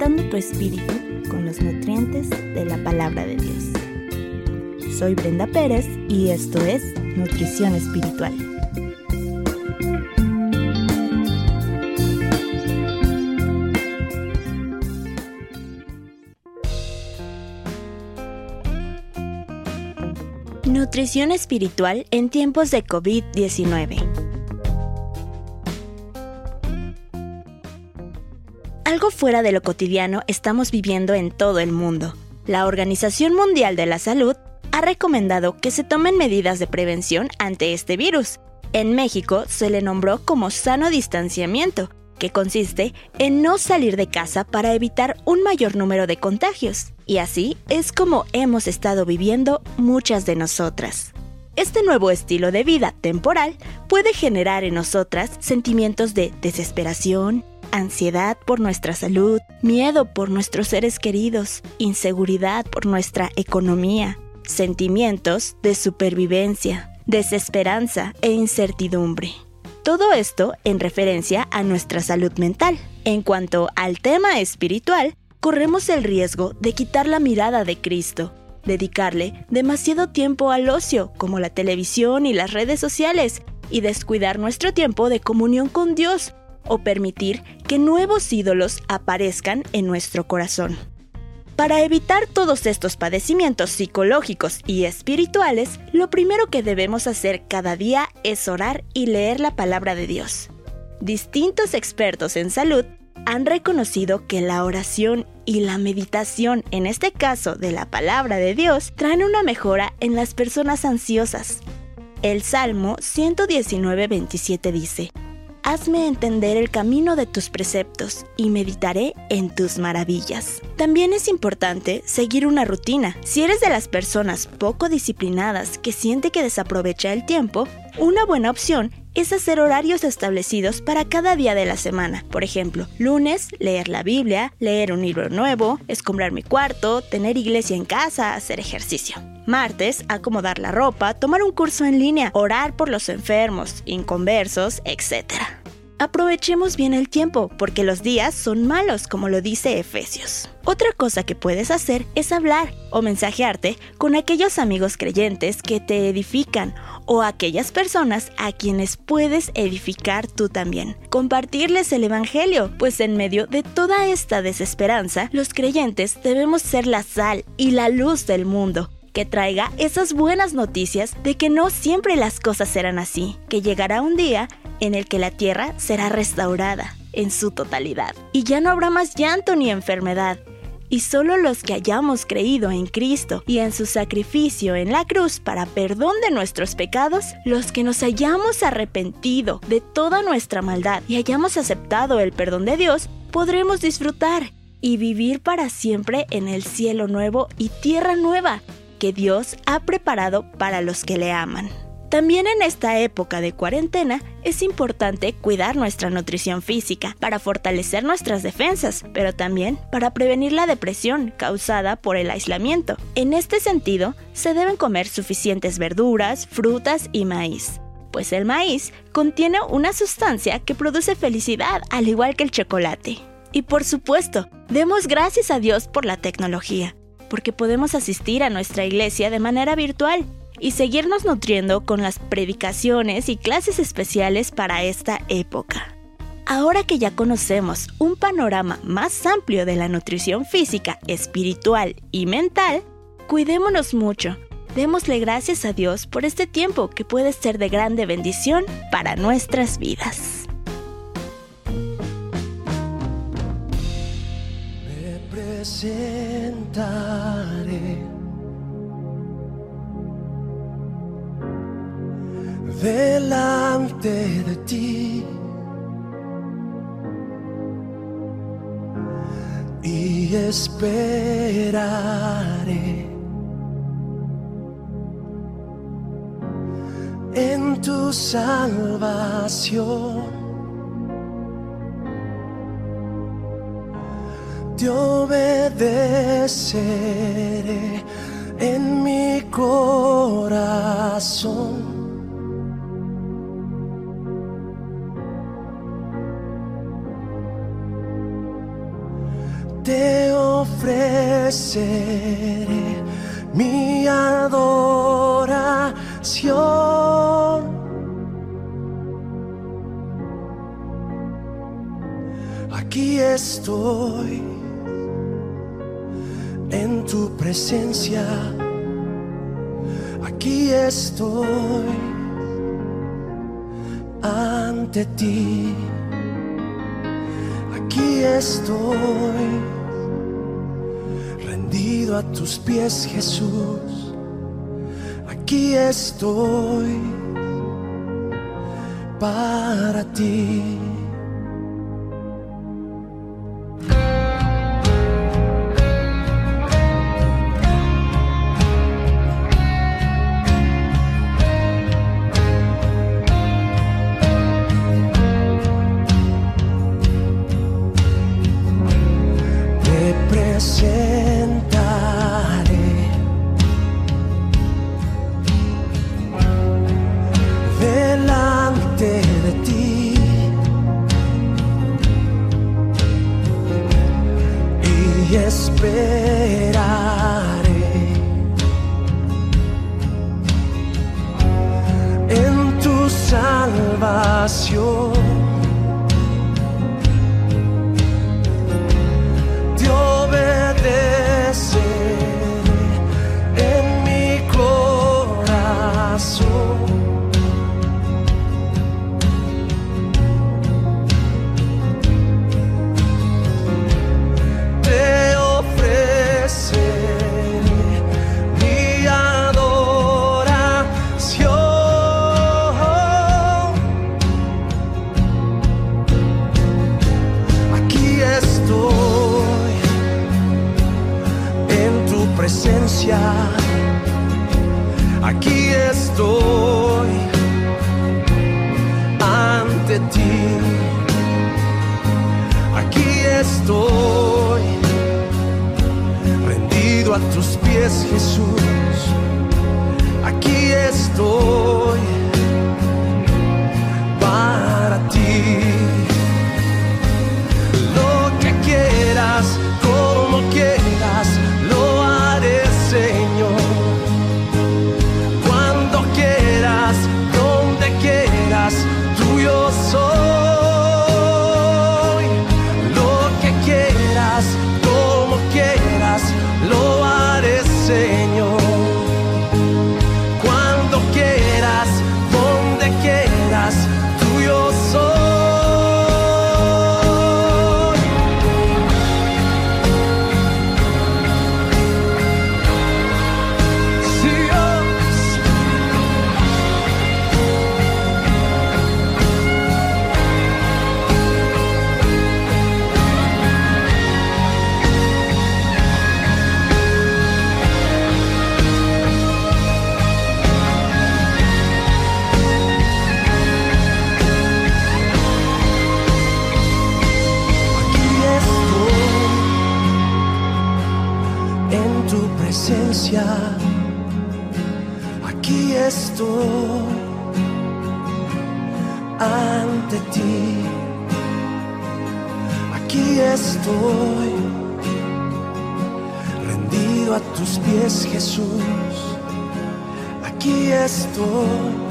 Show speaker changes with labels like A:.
A: alimentando tu espíritu con los nutrientes de la palabra de Dios. Soy Brenda Pérez y esto es Nutrición Espiritual. Nutrición espiritual en tiempos de COVID-19. Algo fuera de lo cotidiano estamos viviendo en todo el mundo. La Organización Mundial de la Salud ha recomendado que se tomen medidas de prevención ante este virus. En México se le nombró como sano distanciamiento, que consiste en no salir de casa para evitar un mayor número de contagios. Y así es como hemos estado viviendo muchas de nosotras. Este nuevo estilo de vida temporal puede generar en nosotras sentimientos de desesperación, ansiedad por nuestra salud, miedo por nuestros seres queridos, inseguridad por nuestra economía, sentimientos de supervivencia, desesperanza e incertidumbre. Todo esto en referencia a nuestra salud mental. En cuanto al tema espiritual, corremos el riesgo de quitar la mirada de Cristo, dedicarle demasiado tiempo al ocio, como la televisión y las redes sociales, y descuidar nuestro tiempo de comunión con Dios, o permitir que nuevos ídolos aparezcan en nuestro corazón. Para evitar todos estos padecimientos psicológicos y espirituales, lo primero que debemos hacer cada día es orar y leer la palabra de Dios. Distintos expertos en salud han reconocido que la oración y la meditación, en este caso de la palabra de Dios, traen una mejora en las personas ansiosas. El Salmo 119.27 dice, hazme entender el camino de tus preceptos y meditaré en tus maravillas. También es importante seguir una rutina. Si eres de las personas poco disciplinadas que siente que desaprovecha el tiempo, una buena opción es hacer horarios establecidos para cada día de la semana. Por ejemplo, lunes, leer la Biblia, leer un libro nuevo, escombrar mi cuarto, tener iglesia en casa, hacer ejercicio. Martes, acomodar la ropa, tomar un curso en línea, orar por los enfermos, inconversos, etc. Aprovechemos bien el tiempo, porque los días son malos, como lo dice Efesios. Otra cosa que puedes hacer es hablar o mensajearte con aquellos amigos creyentes que te edifican o aquellas personas a quienes puedes edificar tú también. Compartirles el Evangelio, pues en medio de toda esta desesperanza, los creyentes debemos ser la sal y la luz del mundo que traiga esas buenas noticias de que no siempre las cosas serán así, que llegará un día en el que la tierra será restaurada en su totalidad y ya no habrá más llanto ni enfermedad. Y solo los que hayamos creído en Cristo y en su sacrificio en la cruz para perdón de nuestros pecados, los que nos hayamos arrepentido de toda nuestra maldad y hayamos aceptado el perdón de Dios, podremos disfrutar y vivir para siempre en el cielo nuevo y tierra nueva que Dios ha preparado para los que le aman. También en esta época de cuarentena es importante cuidar nuestra nutrición física para fortalecer nuestras defensas, pero también para prevenir la depresión causada por el aislamiento. En este sentido, se deben comer suficientes verduras, frutas y maíz, pues el maíz contiene una sustancia que produce felicidad al igual que el chocolate. Y por supuesto, demos gracias a Dios por la tecnología, porque podemos asistir a nuestra iglesia de manera virtual y seguirnos nutriendo con las predicaciones y clases especiales para esta época. Ahora que ya conocemos un panorama más amplio de la nutrición física, espiritual y mental, cuidémonos mucho. Démosle gracias a Dios por este tiempo que puede ser de grande bendición para nuestras vidas.
B: Delante de ti. Y esperaré en tu salvación. Te obedeceré en mi corazón. Mi adoración. Aquí estoy en tu presencia. Aquí estoy ante ti. Aquí estoy rendido a tus pies, Jesús. Aquí estoy para ti. te corazón. Te estoy rendido a tus pies, Jesús. Aquí estoy Aquí estoy ante ti. Aquí estoy rendido a tus pies, Jesús. Aquí estoy